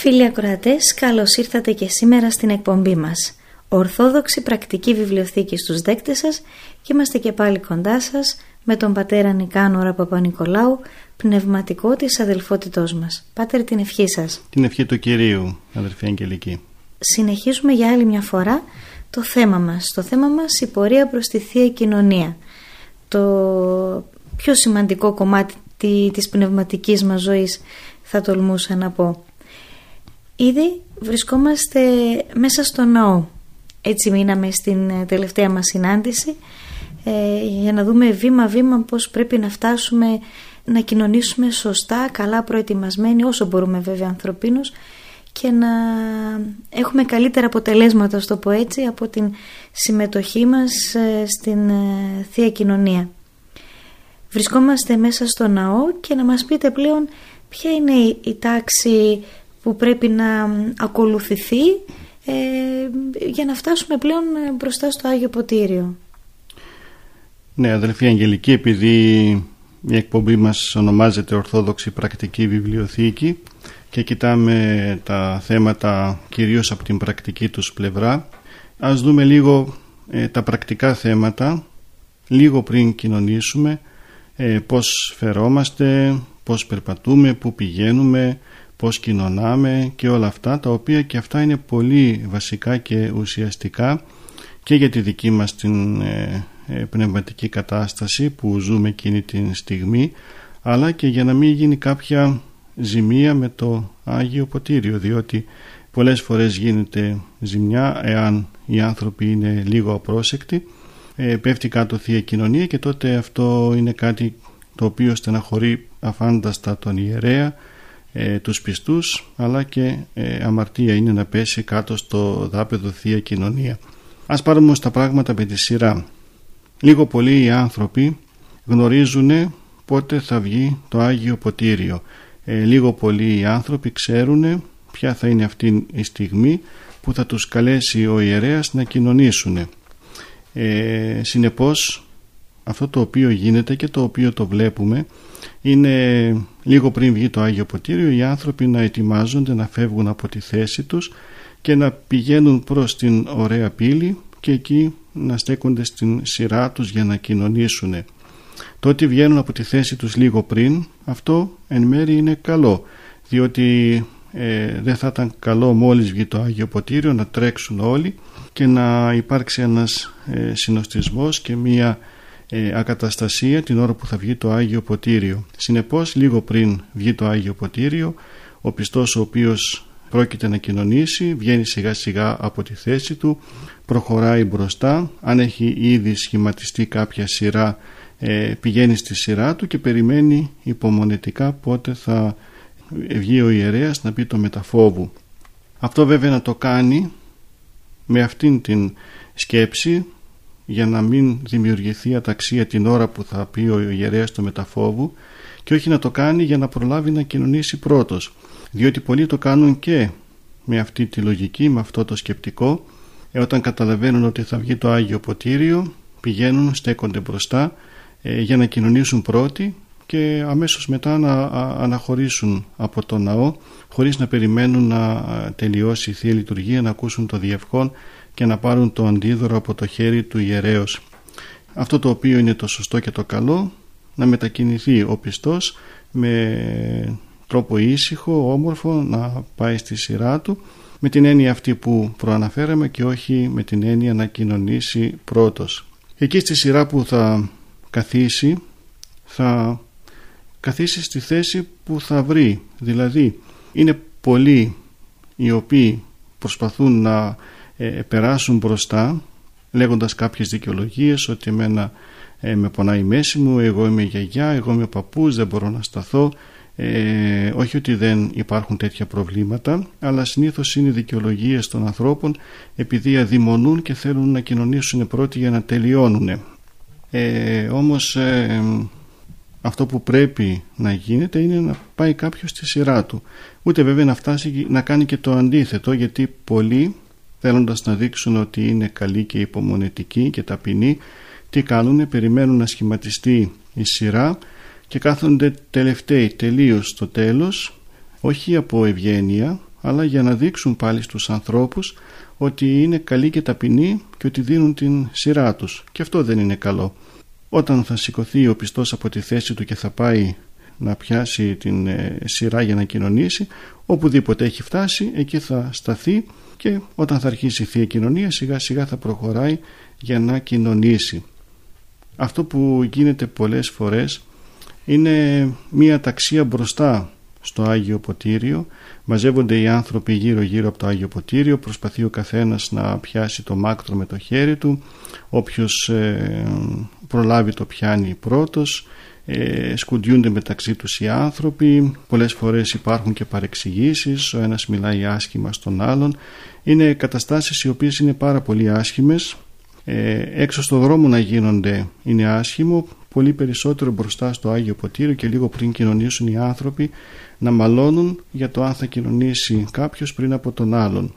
Φίλοι ακροατές, καλώς ήρθατε και σήμερα στην εκπομπή μας. Ορθόδοξη πρακτική βιβλιοθήκη στους δέκτες σας και είμαστε και πάλι κοντά σας με τον πατέρα Νικάνορα Παπα-Νικολάου, πνευματικό της αδελφότητός μας. Πάτερ την ευχή σας. Την ευχή του Κυρίου, αδελφή Αγγελική. Συνεχίζουμε για άλλη μια φορά το θέμα μας. Το θέμα μας η πορεία προς τη Θεία Κοινωνία. Το πιο σημαντικό κομμάτι της πνευματικής μας ζωής θα τολμούσα να πω. Ήδη βρισκόμαστε μέσα στο ναό. Έτσι μείναμε στην ε, τελευταία μας συνάντηση ε, για να δούμε βήμα-βήμα πώς πρέπει να φτάσουμε να κοινωνήσουμε σωστά, καλά προετοιμασμένοι όσο μπορούμε βέβαια ανθρωπίνους και να έχουμε καλύτερα αποτελέσματα, στο πω έτσι, από την συμμετοχή μας ε, στην Θεία Κοινωνία. Βρισκόμαστε μέσα στο ναό και να μας πείτε πλέον ποια είναι η τάξη που πρέπει να ακολουθηθεί ε, για να φτάσουμε πλέον ε, μπροστά στο Άγιο Ποτήριο. Ναι, αδελφή Αγγελική, επειδή η εκπομπή μας ονομάζεται Ορθόδοξη Πρακτική Βιβλιοθήκη και κοιτάμε τα θέματα κυρίως από την πρακτική τους πλευρά, ας δούμε λίγο ε, τα πρακτικά θέματα, λίγο πριν κοινωνήσουμε, ε, πώς φερόμαστε, πώς περπατούμε, πού πηγαίνουμε, πώς κοινωνάμε και όλα αυτά τα οποία και αυτά είναι πολύ βασικά και ουσιαστικά και για τη δική μας την ε, ε, πνευματική κατάσταση που ζούμε εκείνη την στιγμή αλλά και για να μην γίνει κάποια ζημία με το Άγιο Ποτήριο διότι πολλές φορές γίνεται ζημιά εάν οι άνθρωποι είναι λίγο απρόσεκτοι ε, πέφτει κάτω Θεία Κοινωνία και τότε αυτό είναι κάτι το οποίο στεναχωρεί αφάνταστα τον ιερέα ε, τους πιστούς αλλά και ε, αμαρτία είναι να πέσει κάτω στο δάπεδο Θεία Κοινωνία. Ας πάρουμε όμως τα πράγματα με τη σειρά. Λίγο πολύ οι άνθρωποι γνωρίζουν πότε θα βγει το Άγιο Ποτήριο. Ε, λίγο πολύ οι άνθρωποι ξέρουν ποια θα είναι αυτή η στιγμή που θα τους καλέσει ο ιερέας να κοινωνήσουν. Ε, συνεπώς αυτό το οποίο γίνεται και το οποίο το βλέπουμε είναι λίγο πριν βγει το Άγιο Ποτήριο οι άνθρωποι να ετοιμάζονται να φεύγουν από τη θέση τους και να πηγαίνουν προς την ωραία πύλη και εκεί να στέκονται στην σειρά τους για να κοινωνήσουν. Το ότι βγαίνουν από τη θέση τους λίγο πριν αυτό εν μέρει είναι καλό διότι ε, δεν θα ήταν καλό μόλις βγει το Άγιο Ποτήριο να τρέξουν όλοι και να υπάρξει ένας ε, συνοστισμός και μία ε, ακαταστασία την ώρα που θα βγει το Άγιο Ποτήριο. Συνεπώς λίγο πριν βγει το Άγιο Ποτήριο ο πιστός ο οποίος πρόκειται να κοινωνήσει βγαίνει σιγά σιγά από τη θέση του προχωράει μπροστά αν έχει ήδη σχηματιστεί κάποια σειρά ε, πηγαίνει στη σειρά του και περιμένει υπομονετικά πότε θα βγει ο ιερέας να πει το μεταφόβου αυτό βέβαια να το κάνει με αυτήν την σκέψη για να μην δημιουργηθεί αταξία την ώρα που θα πει ο ιερέας του μεταφόβου και όχι να το κάνει για να προλάβει να κοινωνήσει πρώτος. Διότι πολλοί το κάνουν και με αυτή τη λογική, με αυτό το σκεπτικό. Ε, όταν καταλαβαίνουν ότι θα βγει το Άγιο Ποτήριο πηγαίνουν, στέκονται μπροστά ε, για να κοινωνήσουν πρώτοι και αμέσως μετά να αναχωρήσουν από το ναό χωρίς να περιμένουν να τελειώσει η Θεία Λειτουργία, να ακούσουν το διευχόν και να πάρουν το αντίδωρο από το χέρι του ιερέως. Αυτό το οποίο είναι το σωστό και το καλό να μετακινηθεί ο πιστός με τρόπο ήσυχο, όμορφο να πάει στη σειρά του με την έννοια αυτή που προαναφέραμε και όχι με την έννοια να κοινωνήσει πρώτος. Εκεί στη σειρά που θα καθίσει θα καθίσει στη θέση που θα βρει. Δηλαδή είναι πολλοί οι οποίοι προσπαθούν να ε, περάσουν μπροστά λέγοντας κάποιες δικαιολογίες ότι εμένα ε, με πονάει η μέση μου, εγώ είμαι γιαγιά, εγώ είμαι παππούς, δεν μπορώ να σταθώ. Ε, όχι ότι δεν υπάρχουν τέτοια προβλήματα αλλά συνήθως είναι δικαιολογίες των ανθρώπων επειδή αδειμονούν και θέλουν να κοινωνήσουν πρώτοι για να τελειώνουν ε, όμως ε, αυτό που πρέπει να γίνεται είναι να πάει κάποιος στη σειρά του. Ούτε βέβαια να φτάσει να κάνει και το αντίθετο γιατί πολλοί θέλοντας να δείξουν ότι είναι καλοί και υπομονετικοί και ταπεινοί τι κάνουν, περιμένουν να σχηματιστεί η σειρά και κάθονται τελευταίοι τελείως στο τέλος όχι από ευγένεια αλλά για να δείξουν πάλι στους ανθρώπους ότι είναι καλοί και ταπεινοί και ότι δίνουν την σειρά τους. Και αυτό δεν είναι καλό. Όταν θα σηκωθεί ο πιστός από τη θέση του και θα πάει να πιάσει την ε, σειρά για να κοινωνήσει. Οπουδήποτε έχει φτάσει εκεί θα σταθεί και όταν θα αρχίσει η Θεία Κοινωνία σιγά σιγά θα προχωράει για να κοινωνήσει. Αυτό που γίνεται πολλές φορές είναι μία ταξία μπροστά στο Άγιο Ποτήριο. Μαζεύονται οι άνθρωποι γύρω γύρω από το Άγιο Ποτήριο. Προσπαθεί ο καθένας να πιάσει το μάκτρο με το χέρι του. Όποιος ε, προλάβει το πιάνει πρώτος ε, σκουντιούνται μεταξύ τους οι άνθρωποι. Πολλές φορές υπάρχουν και παρεξηγήσεις. Ο ένας μιλάει άσχημα στον άλλον. Είναι καταστάσεις οι οποίες είναι πάρα πολύ άσχημες. Ε, έξω στο δρόμο να γίνονται είναι άσχημο. Πολύ περισσότερο μπροστά στο Άγιο Ποτήριο και λίγο πριν κοινωνήσουν οι άνθρωποι να μαλώνουν για το αν θα κοινωνήσει κάποιος πριν από τον άλλον.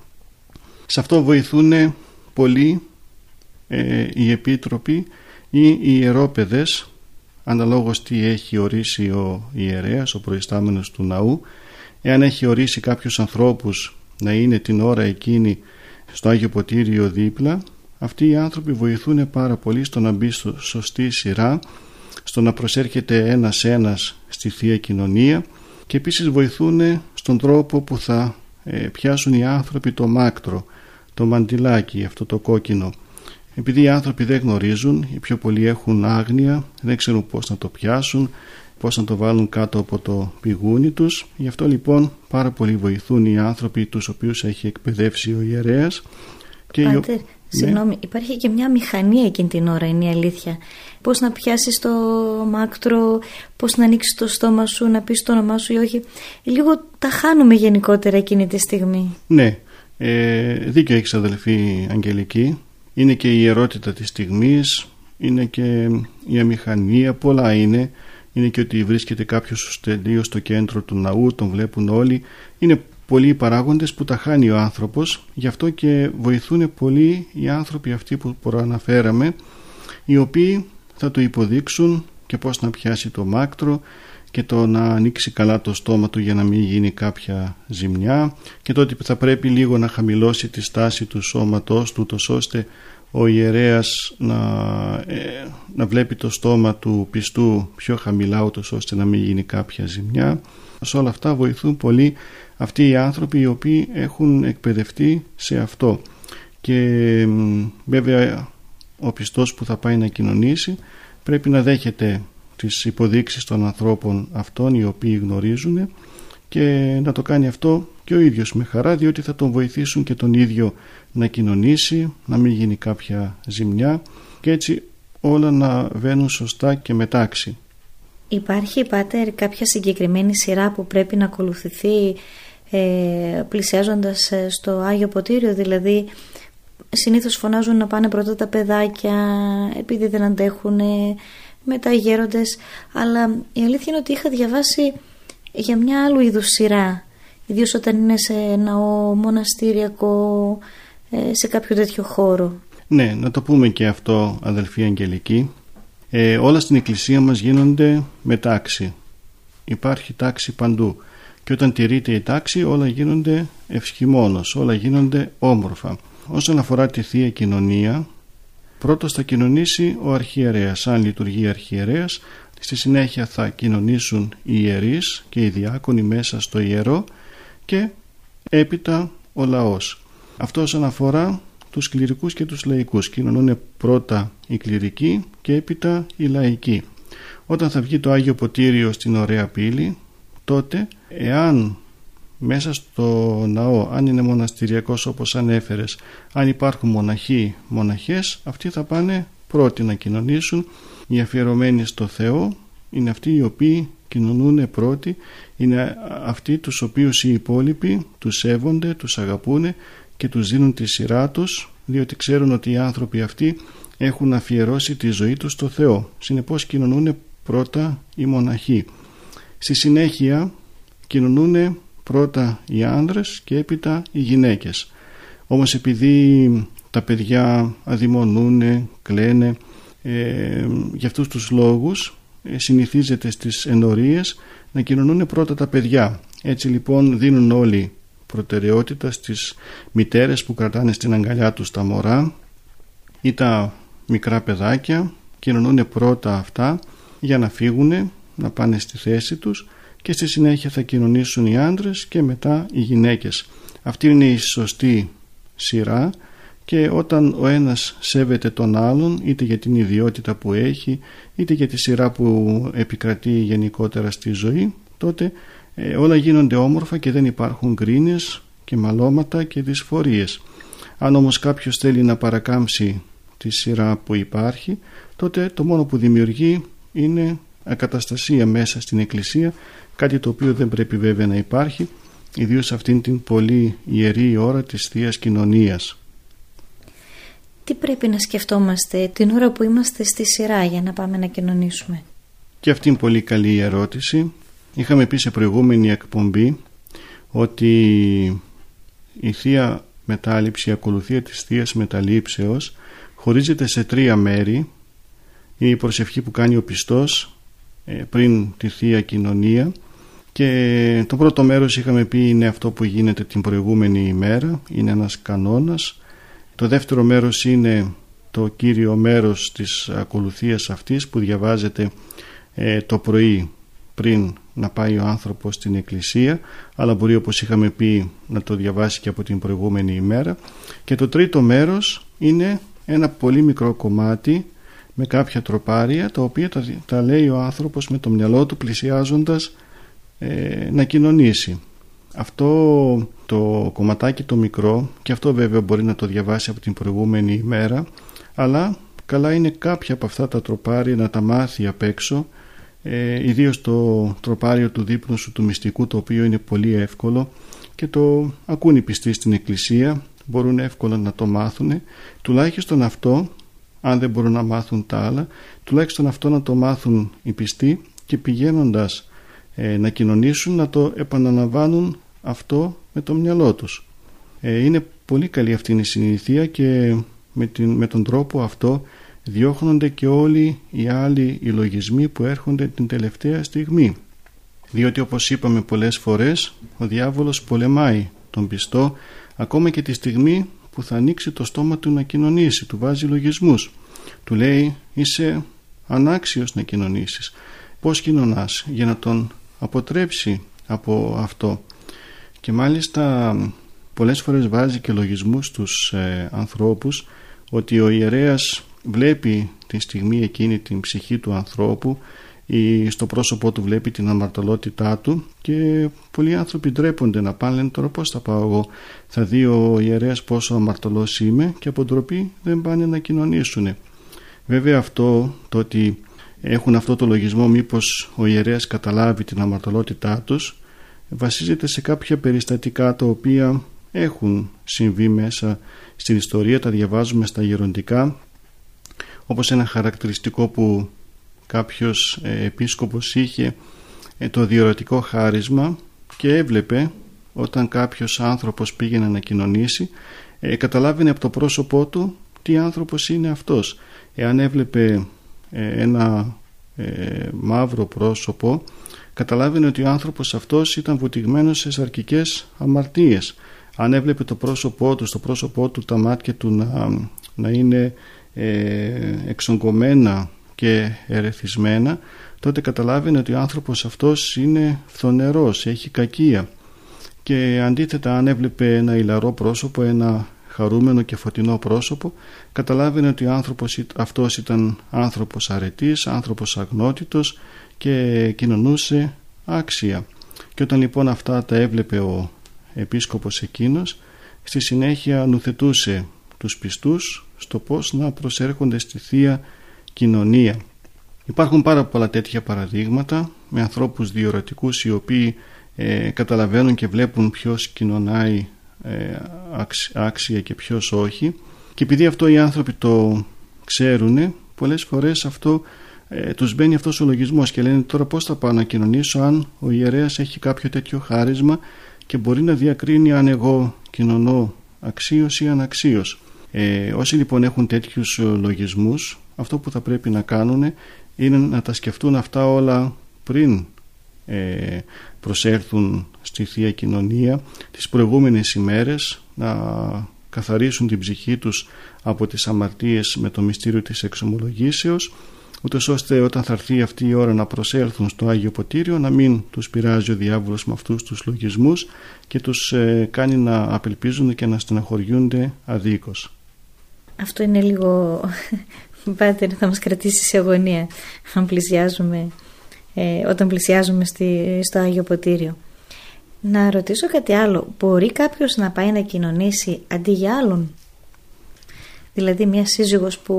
Σε αυτό βοηθούν πολύ ε, οι επίτροποι ή οι ιερόπεδες αναλόγως τι έχει ορίσει ο ιερέας, ο προϊστάμενος του ναού εάν έχει ορίσει κάποιους ανθρώπους να είναι την ώρα εκείνη στο Άγιο Ποτήριο δίπλα αυτοί οι άνθρωποι βοηθούν πάρα πολύ στο να μπει στο σωστή σειρά στο να προσέρχεται ένας ένας στη Θεία Κοινωνία και επίσης βοηθούν στον τρόπο που θα ε, πιάσουν οι άνθρωποι το μάκτρο, το μαντιλάκι, αυτό το κόκκινο. Επειδή οι άνθρωποι δεν γνωρίζουν, οι πιο πολλοί έχουν άγνοια, δεν ξέρουν πώς να το πιάσουν, πώς να το βάλουν κάτω από το πηγούνι τους. Γι' αυτό λοιπόν πάρα πολύ βοηθούν οι άνθρωποι τους οποίους έχει εκπαιδεύσει ο ιερέας. Και Πάτε, συγγνώμη, υπάρχει και μια μηχανία εκείνη την ώρα, είναι η αλήθεια πώς να πιάσεις το μάκτρο, πώς να ανοίξεις το στόμα σου, να πεις το όνομά σου ή όχι. Λίγο τα χάνουμε γενικότερα εκείνη τη στιγμή. Ναι, ε, δίκιο έχεις αδελφή Αγγελική. Είναι και η ερώτητα της στιγμής, είναι και η αμηχανία, πολλά είναι. Είναι και ότι βρίσκεται κάποιος τελείως στο κέντρο του ναού, τον βλέπουν όλοι. Είναι πολλοί οι παράγοντες που τα χάνει ο άνθρωπος, γι' αυτό και βοηθούν πολύ οι άνθρωποι αυτοί που προαναφέραμε, οι οποίοι θα του υποδείξουν και πώς να πιάσει το μάκτρο και το να ανοίξει καλά το στόμα του για να μην γίνει κάποια ζημιά και το ότι θα πρέπει λίγο να χαμηλώσει τη στάση του σώματός του τόσο ώστε ο ιερέας να, ε, να βλέπει το στόμα του πιστού πιο χαμηλά ούτως ώστε να μην γίνει κάποια ζημιά. Σε όλα αυτά βοηθούν πολύ αυτοί οι άνθρωποι οι οποίοι έχουν εκπαιδευτεί σε αυτό. Και βέβαια ο πιστός που θα πάει να κοινωνήσει πρέπει να δέχεται τις υποδείξεις των ανθρώπων αυτών οι οποίοι γνωρίζουν και να το κάνει αυτό και ο ίδιος με χαρά διότι θα τον βοηθήσουν και τον ίδιο να κοινωνήσει, να μην γίνει κάποια ζημιά και έτσι όλα να βαίνουν σωστά και μετάξι. Υπάρχει, Πάτερ, κάποια συγκεκριμένη σειρά που πρέπει να ακολουθηθεί ε, πλησιάζοντας ε, στο Άγιο Ποτήριο, δηλαδή συνήθως φωνάζουν να πάνε πρώτα τα παιδάκια επειδή δεν αντέχουν μετά οι γέροντες αλλά η αλήθεια είναι ότι είχα διαβάσει για μια άλλου είδους σειρά ιδίως όταν είναι σε ένα μοναστήριακο ε, σε κάποιο τέτοιο χώρο. Ναι, να το πούμε και αυτό αδελφή Αγγελική. Ε, όλα στην εκκλησία μας γίνονται με τάξη. Υπάρχει τάξη παντού. Και όταν τηρείται η τάξη όλα γίνονται ευσχημόνως όλα γίνονται όμορφα. Όσον αφορά τη Θεία Κοινωνία, πρώτος θα κοινωνήσει ο αρχιερέας. Αν λειτουργεί αρχιερέας, στη συνέχεια θα κοινωνήσουν οι ιερείς και οι διάκονοι μέσα στο ιερό και έπειτα ο λαός. Αυτό όσον αφορά τους κληρικούς και τους λαϊκούς. Κοινωνούν πρώτα οι κληρικοί και έπειτα οι λαϊκοί. Όταν θα βγει το Άγιο Ποτήριο στην Ωραία Πύλη, τότε εάν μέσα στο ναό, αν είναι μοναστηριακός όπως ανέφερες, αν υπάρχουν μοναχοί, μοναχές, αυτοί θα πάνε πρώτοι να κοινωνήσουν, οι αφιερωμένοι στο Θεό, είναι αυτοί οι οποίοι κοινωνούν πρώτοι, είναι αυτοί τους οποίους οι υπόλοιποι τους σέβονται, τους αγαπούν και τους δίνουν τη σειρά τους, διότι ξέρουν ότι οι άνθρωποι αυτοί έχουν αφιερώσει τη ζωή τους στο Θεό. Συνεπώς κοινωνούν πρώτα οι μοναχοί. Στη συνέχεια κοινωνούν πρώτα οι άνδρες και έπειτα οι γυναίκες. Όμως επειδή τα παιδιά αδειμονούν, κλαίνε, ε, για αυτούς τους λόγους ε, συνηθίζεται στις ενορίες να κοινωνούν πρώτα τα παιδιά. Έτσι λοιπόν δίνουν όλοι προτεραιότητα στις μητέρες που κρατάνε στην αγκαλιά τους τα μωρά ή τα μικρά παιδάκια κοινωνούν πρώτα αυτά για να φύγουν, να πάνε στη θέση τους και στη συνέχεια θα κοινωνήσουν οι άντρες και μετά οι γυναίκες. Αυτή είναι η σωστή σειρά και όταν ο ένας σέβεται τον άλλον είτε για την ιδιότητα που έχει είτε για τη σειρά που επικρατεί γενικότερα στη ζωή τότε ε, όλα γίνονται όμορφα και δεν υπάρχουν γκρίνες και μαλώματα και δυσφορίες. Αν όμως κάποιος θέλει να παρακάμψει τη σειρά που υπάρχει τότε το μόνο που δημιουργεί είναι ακαταστασία μέσα στην Εκκλησία κάτι το οποίο δεν πρέπει βέβαια να υπάρχει ιδίως αυτήν την πολύ ιερή ώρα της Θείας Κοινωνίας. Τι πρέπει να σκεφτόμαστε την ώρα που είμαστε στη σειρά για να πάμε να κοινωνήσουμε; Και αυτή είναι πολύ καλή ερώτηση. Είχαμε πει σε προηγούμενη εκπομπή ότι η Θεία Μετάληψη, η ακολουθία της Θείας Μεταλήψεως χωρίζεται σε τρία μέρη. Είναι η προσευχή που κάνει ο πιστός ε, πριν τη Θεία Κοινωνία και το πρώτο μέρος είχαμε πει είναι αυτό που γίνεται την προηγούμενη ημέρα, είναι ένας κανόνας. Το δεύτερο μέρος είναι το κύριο μέρος της ακολουθίας αυτής που διαβάζεται ε, το πρωί πριν να πάει ο άνθρωπος στην εκκλησία αλλά μπορεί όπως είχαμε πει να το διαβάσει και από την προηγούμενη ημέρα και το τρίτο μέρος είναι ένα πολύ μικρό κομμάτι με κάποια τροπάρια τα οποία τα, λέει ο άνθρωπος με το μυαλό του πλησιάζοντας ε, να κοινωνήσει. Αυτό το κομματάκι το μικρό και αυτό βέβαια μπορεί να το διαβάσει από την προηγούμενη ημέρα αλλά καλά είναι κάποια από αυτά τα τροπάρια να τα μάθει απ' έξω ε, ιδίως το τροπάριο του δείπνου σου του μυστικού το οποίο είναι πολύ εύκολο και το ακούν οι πιστοί στην εκκλησία μπορούν εύκολα να το μάθουν τουλάχιστον αυτό αν δεν μπορούν να μάθουν τα άλλα τουλάχιστον αυτό να το μάθουν οι πιστοί και πηγαίνοντας ε, να κοινωνήσουν να το επαναλαμβάνουν αυτό με το μυαλό τους. Ε, είναι πολύ καλή αυτή η συνήθεια και με, την, με τον τρόπο αυτό διώχνονται και όλοι οι άλλοι οι λογισμοί που έρχονται την τελευταία στιγμή. Διότι όπως είπαμε πολλές φορές ο διάβολος πολεμάει τον πιστό ακόμα και τη στιγμή που θα ανοίξει το στόμα του να κοινωνήσει του βάζει λογισμούς. Του λέει είσαι ανάξιος να κοινωνήσεις. Πως κοινωνάς για να τον αποτρέψει από αυτό. Και μάλιστα πολλές φορές βάζει και λογισμούς στους ε, ανθρώπους ότι ο ιερέας βλέπει τη στιγμή εκείνη την ψυχή του ανθρώπου ή στο πρόσωπό του βλέπει την αμαρτωλότητά του και πολλοί άνθρωποι ντρέπονται να πάνε λένε τώρα πως θα πάω εγώ; Θα δει ο ιερέας πόσο αμαρτωλός είμαι και από ντροπή δεν πάνε να κοινωνήσουν. Βέβαια αυτό το ότι έχουν αυτό το λογισμό μήπως ο ιερέας καταλάβει την αμαρτωλότητά τους βασίζεται σε κάποια περιστατικά τα οποία έχουν συμβεί μέσα στην ιστορία. Τα διαβάζουμε στα γεροντικά όπως ένα χαρακτηριστικό που κάποιος ε, επίσκοπος είχε ε, το διορατικό χάρισμα και έβλεπε όταν κάποιος άνθρωπος πήγαινε να κοινωνήσει ε, καταλάβαινε από το πρόσωπό του τι άνθρωπος είναι αυτός. Εάν έβλεπε ένα μαύρο πρόσωπο καταλάβαινε ότι ο άνθρωπος αυτός ήταν βουτυγμένος σε σαρκικές αμαρτίες. Αν έβλεπε το πρόσωπό του, στο πρόσωπό του τα μάτια του να, να είναι ε, εξογκωμένα και ερεθισμένα τότε καταλάβαινε ότι ο άνθρωπος αυτός είναι φθονερός, έχει κακία. Και αντίθετα αν έβλεπε ένα ηλαρό πρόσωπο, ένα χαρούμενο και φωτεινό πρόσωπο καταλάβαινε ότι ο άνθρωπος αυτός ήταν άνθρωπος αρετής, άνθρωπος αγνότητος και κοινωνούσε άξια. Και όταν λοιπόν αυτά τα έβλεπε ο επίσκοπος εκείνος στη συνέχεια νουθετούσε τους πιστούς στο πώς να προσέρχονται στη Θεία Κοινωνία. Υπάρχουν πάρα πολλά τέτοια παραδείγματα με ανθρώπους διορατικούς οι οποίοι ε, καταλαβαίνουν και βλέπουν ποιος κοινωνάει ε, άξια και ποιος όχι και επειδή αυτό οι άνθρωποι το ξέρουν πολλές φορές αυτό ε, τους μπαίνει αυτός ο λογισμός και λένε τώρα πώς θα πάω να κοινωνήσω αν ο ιερέας έχει κάποιο τέτοιο χάρισμα και μπορεί να διακρίνει αν εγώ κοινωνώ αξίως ή αναξίως. Ε, όσοι λοιπόν έχουν τέτοιους λογισμούς αυτό που θα πρέπει να κάνουν είναι να τα σκεφτούν αυτά όλα πριν ε, προσέρθουν στη Θεία Κοινωνία τις προηγούμενες ημέρες να καθαρίσουν την ψυχή τους από τις αμαρτίες με το μυστήριο της εξομολογήσεως ούτως ώστε όταν θα έρθει αυτή η ώρα να προσέλθουν στο Άγιο Ποτήριο να μην τους πειράζει ο διάβολος με αυτούς τους λογισμούς και τους ε, κάνει να απελπίζουν και να στεναχωριούνται αδίκως. Αυτό είναι λίγο, πάτερ, θα μας κρατήσεις σε αγωνία αν πλησιάζουμε, ε, όταν πλησιάζουμε στη, στο Άγιο Ποτήριο. Να ρωτήσω κάτι άλλο. Μπορεί κάποιος να πάει να κοινωνήσει αντί για άλλον; Δηλαδή μια σύζυγος που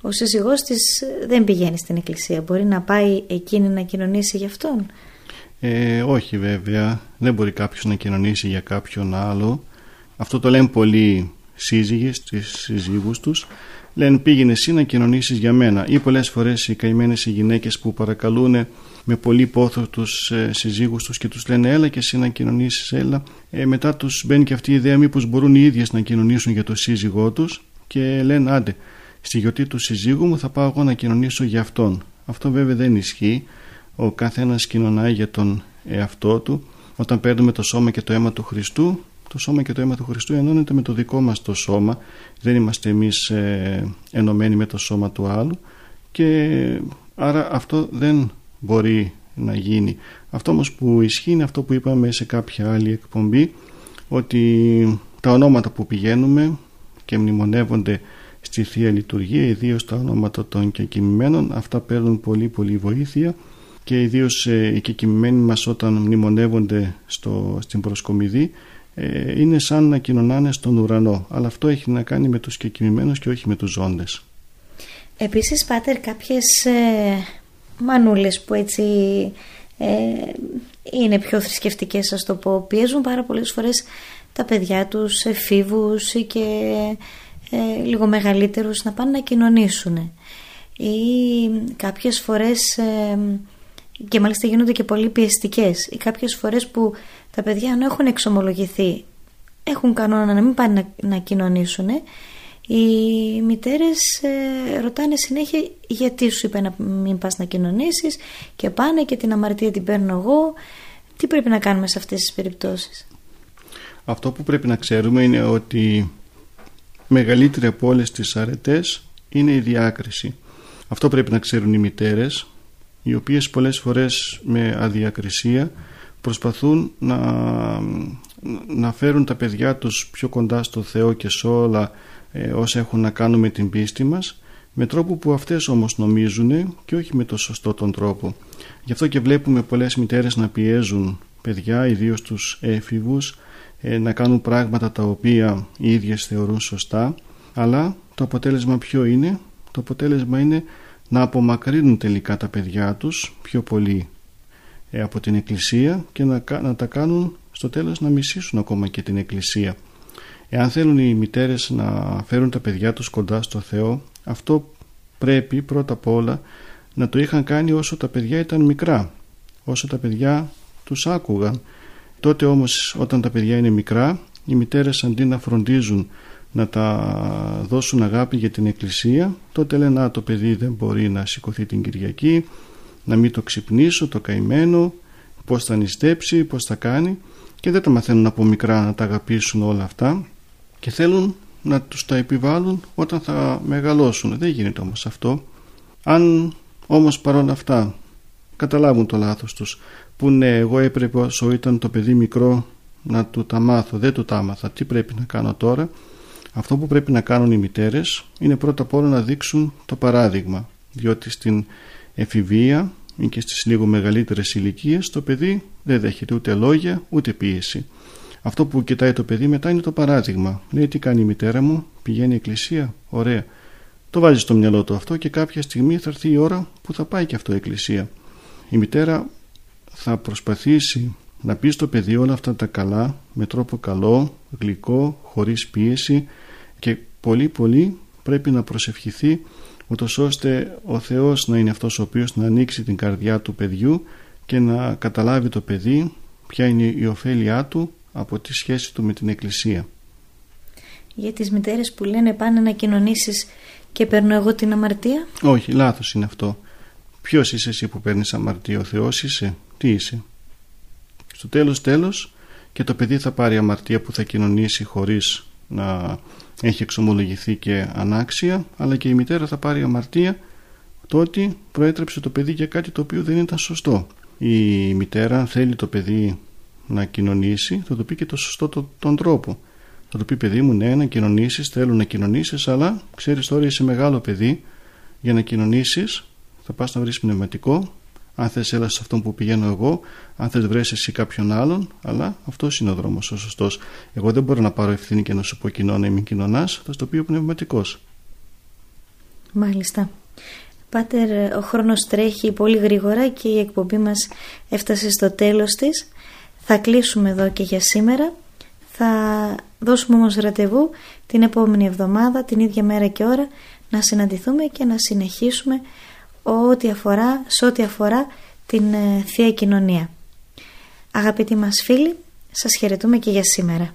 ο σύζυγός της δεν πηγαίνει στην εκκλησία. Μπορεί να πάει εκείνη να κοινωνήσει για αυτόν; Ε, όχι βέβαια. Δεν μπορεί κάποιος να κοινωνήσει για κάποιον άλλο. Αυτό το λένε πολλοί σύζυγοι στις συζύγους τους. Λένε πήγαινε εσύ να κοινωνήσεις για μένα. Ή πολλές φορές οι καημένες οι γυναίκες που παρακαλούν με πολύ πόθο τους ε, συζύγους τους και τους λένε έλα και εσύ να κοινωνήσεις έλα. Ε, μετά τους μπαίνει και αυτή η ιδέα μήπως μπορούν οι ίδιες να κοινωνήσουν για το σύζυγό τους και λένε άντε στη γιορτή του συζύγου μου θα πάω εγώ να κοινωνήσω για αυτόν. Αυτό βέβαια δεν ισχύει. Ο καθένας κοινωνάει για τον εαυτό του. Όταν παίρνουμε το σώμα και το αίμα του Χριστού, το σώμα και το αίμα του Χριστού ενώνεται με το δικό μας το σώμα. Δεν είμαστε εμείς ε, ενωμένοι με το σώμα του άλλου και άρα αυτό δεν μπορεί να γίνει. Αυτό όμως που ισχύει είναι αυτό που είπαμε σε κάποια άλλη εκπομπή ότι τα ονόματα που πηγαίνουμε και μνημονεύονται στη Θεία Λειτουργία, ιδίως τα ονόματα των κεκοιμημένων, αυτά παίρνουν πολύ πολύ βοήθεια και ιδίως ε, οι κεκοιμημένοι μας όταν μνημονεύονται στο, στην προσκομιδή ε, είναι σαν να κοινωνάνε στον ουρανό. Αλλά αυτό έχει να κάνει με τους κεκοιμημένους και όχι με τους ζώντες. Επίσης, Πάτερ, κάποιες ε, μανούλες που έτσι ε, είναι πιο θρησκευτικές, ας το πω, πιέζουν πάρα πολλές φορές τα παιδιά τους εφήβους ή και ε, λίγο μεγαλύτερους να πάνε να κοινωνήσουν ή κάποιες φορές ε, και μάλιστα γίνονται και πολύ πιεστικές ή κάποιες φορές που τα παιδιά ενώ έχουν εξομολογηθεί έχουν κανόνα να μην πάνε να, να κοινωνήσουν οι μητέρες ε, ρωτάνε συνέχεια γιατί σου είπε να μην πας να κοινωνήσεις και πάνε και την αμαρτία την παίρνω εγώ τι πρέπει να κάνουμε σε αυτές τις περιπτώσεις; Αυτό που πρέπει να ξέρουμε είναι ότι μεγαλύτερη από όλες τις αρετές είναι η διάκριση. Αυτό πρέπει να ξέρουν οι μητέρες, οι οποίες πολλές φορές με αδιακρισία προσπαθούν να, να φέρουν τα παιδιά τους πιο κοντά στο Θεό και σε όλα ε, όσα έχουν να κάνουν με την πίστη μας με τρόπο που αυτές όμως νομίζουν και όχι με το σωστό τον τρόπο. Γι' αυτό και βλέπουμε πολλές μητέρες να πιέζουν παιδιά, ιδίως τους έφηβους, ε, να κάνουν πράγματα τα οποία οι ίδιες θεωρούν σωστά αλλά το αποτέλεσμα ποιο είναι; Το αποτέλεσμα είναι να απομακρύνουν τελικά τα παιδιά τους πιο πολύ ε, από την εκκλησία και να, να τα κάνουν στο τέλος να μισήσουν ακόμα και την εκκλησία. Εάν θέλουν οι μητέρες να φέρουν τα παιδιά τους κοντά στο Θεό αυτό πρέπει πρώτα απ' όλα να το είχαν κάνει όσο τα παιδιά ήταν μικρά. Όσο τα παιδιά τους άκουγαν. Τότε όμως όταν τα παιδιά είναι μικρά οι μητέρες αντί να φροντίζουν να τα δώσουν αγάπη για την εκκλησία τότε λένε να το παιδί δεν μπορεί να σηκωθεί την Κυριακή να μην το ξυπνήσω το καημένο πως θα νηστέψει, πως θα κάνει και δεν τα μαθαίνουν από μικρά να τα αγαπήσουν όλα αυτά και θέλουν να τους τα επιβάλλουν όταν θα μεγαλώσουν. Δεν γίνεται όμως αυτό. Αν όμως παρόλα αυτά καταλάβουν το λάθος τους που ναι εγώ έπρεπε όσο ήταν το παιδί μικρό να του τα μάθω, δεν του τα άμαθα, τι πρέπει να κάνω τώρα; Αυτό που πρέπει να κάνουν οι μητέρες είναι πρώτα απ' όλα να δείξουν το παράδειγμα διότι στην εφηβεία ή και στις λίγο μεγαλύτερες ηλικίες το παιδί δεν δέχεται ούτε λόγια ούτε πίεση. Αυτό που κοιτάει το παιδί μετά είναι το παράδειγμα. Λέει τι κάνει η μητέρα μου, πηγαίνει η εκκλησία, ωραία. Το βάζει στο μυαλό του αυτό και κάποια στιγμή θα έρθει η ώρα που θα πάει και αυτό η εκκλησία. Η μητέρα θα προσπαθήσει να πει στο παιδί όλα αυτά τα καλά με τρόπο καλό, γλυκό, χωρίς πίεση και πολύ πολύ πρέπει να προσευχηθεί ούτως ώστε ο Θεός να είναι αυτός ο οποίος να ανοίξει την καρδιά του παιδιού και να καταλάβει το παιδί ποια είναι η ωφέλειά του από τη σχέση του με την Εκκλησία. Για τις μητέρες που λένε πάνε να κοινωνήσεις και παίρνω εγώ την αμαρτία. Όχι, λάθος είναι αυτό. Ποιος είσαι εσύ που παίρνεις αμαρτία, ο Θεός είσαι, τι είσαι; Στο τέλος τέλος και το παιδί θα πάρει αμαρτία που θα κοινωνήσει χωρίς να έχει εξομολογηθεί και ανάξια αλλά και η μητέρα θα πάρει αμαρτία το ότι προέτρεψε το παιδί για κάτι το οποίο δεν ήταν σωστό. Η μητέρα θέλει το παιδί να κοινωνήσει θα το πει και το σωστό το, τον τρόπο. Θα το πει παιδί μου ναι να κοινωνήσεις, θέλω να κοινωνήσεις αλλά ξέρεις τώρα είσαι μεγάλο παιδί για να κοινωνήσεις θα πας να βρεις πνευματικό αν θες έλα σε αυτόν που πηγαίνω εγώ αν θες βρες εσύ κάποιον άλλον αλλά αυτός είναι ο δρόμος ο σωστός εγώ δεν μπορώ να πάρω ευθύνη και να σου πω κοινώνα ή μην κοινωνάς θα στο πει ο πνευματικός Μάλιστα Πάτερ, ο χρόνος τρέχει πολύ γρήγορα και η εκπομπή μας έφτασε στο τέλος της. Θα κλείσουμε εδώ και για σήμερα. Θα δώσουμε όμως ραντεβού την επόμενη εβδομάδα, την ίδια μέρα και ώρα, να συναντηθούμε και να συνεχίσουμε ό,τι αφορά, σε ό,τι αφορά την ε, Θεία Κοινωνία. Αγαπητοί μας φίλοι, σας χαιρετούμε και για σήμερα.